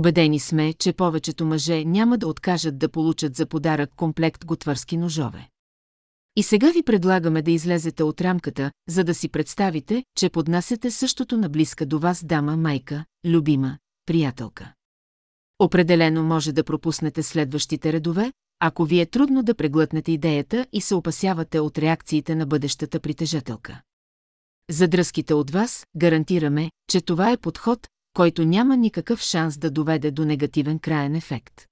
Обедени сме, че повечето мъже няма да откажат да получат за подарък комплект готвърски ножове. И сега ви предлагаме да излезете от рамката, за да си представите, че поднасяте същото на близка до вас дама, майка, любима, приятелка. Определено може да пропуснете следващите редове, ако ви е трудно да преглътнете идеята и се опасявате от реакциите на бъдещата притежателка. За дръзките от вас гарантираме, че това е подход, който няма никакъв шанс да доведе до негативен краен ефект.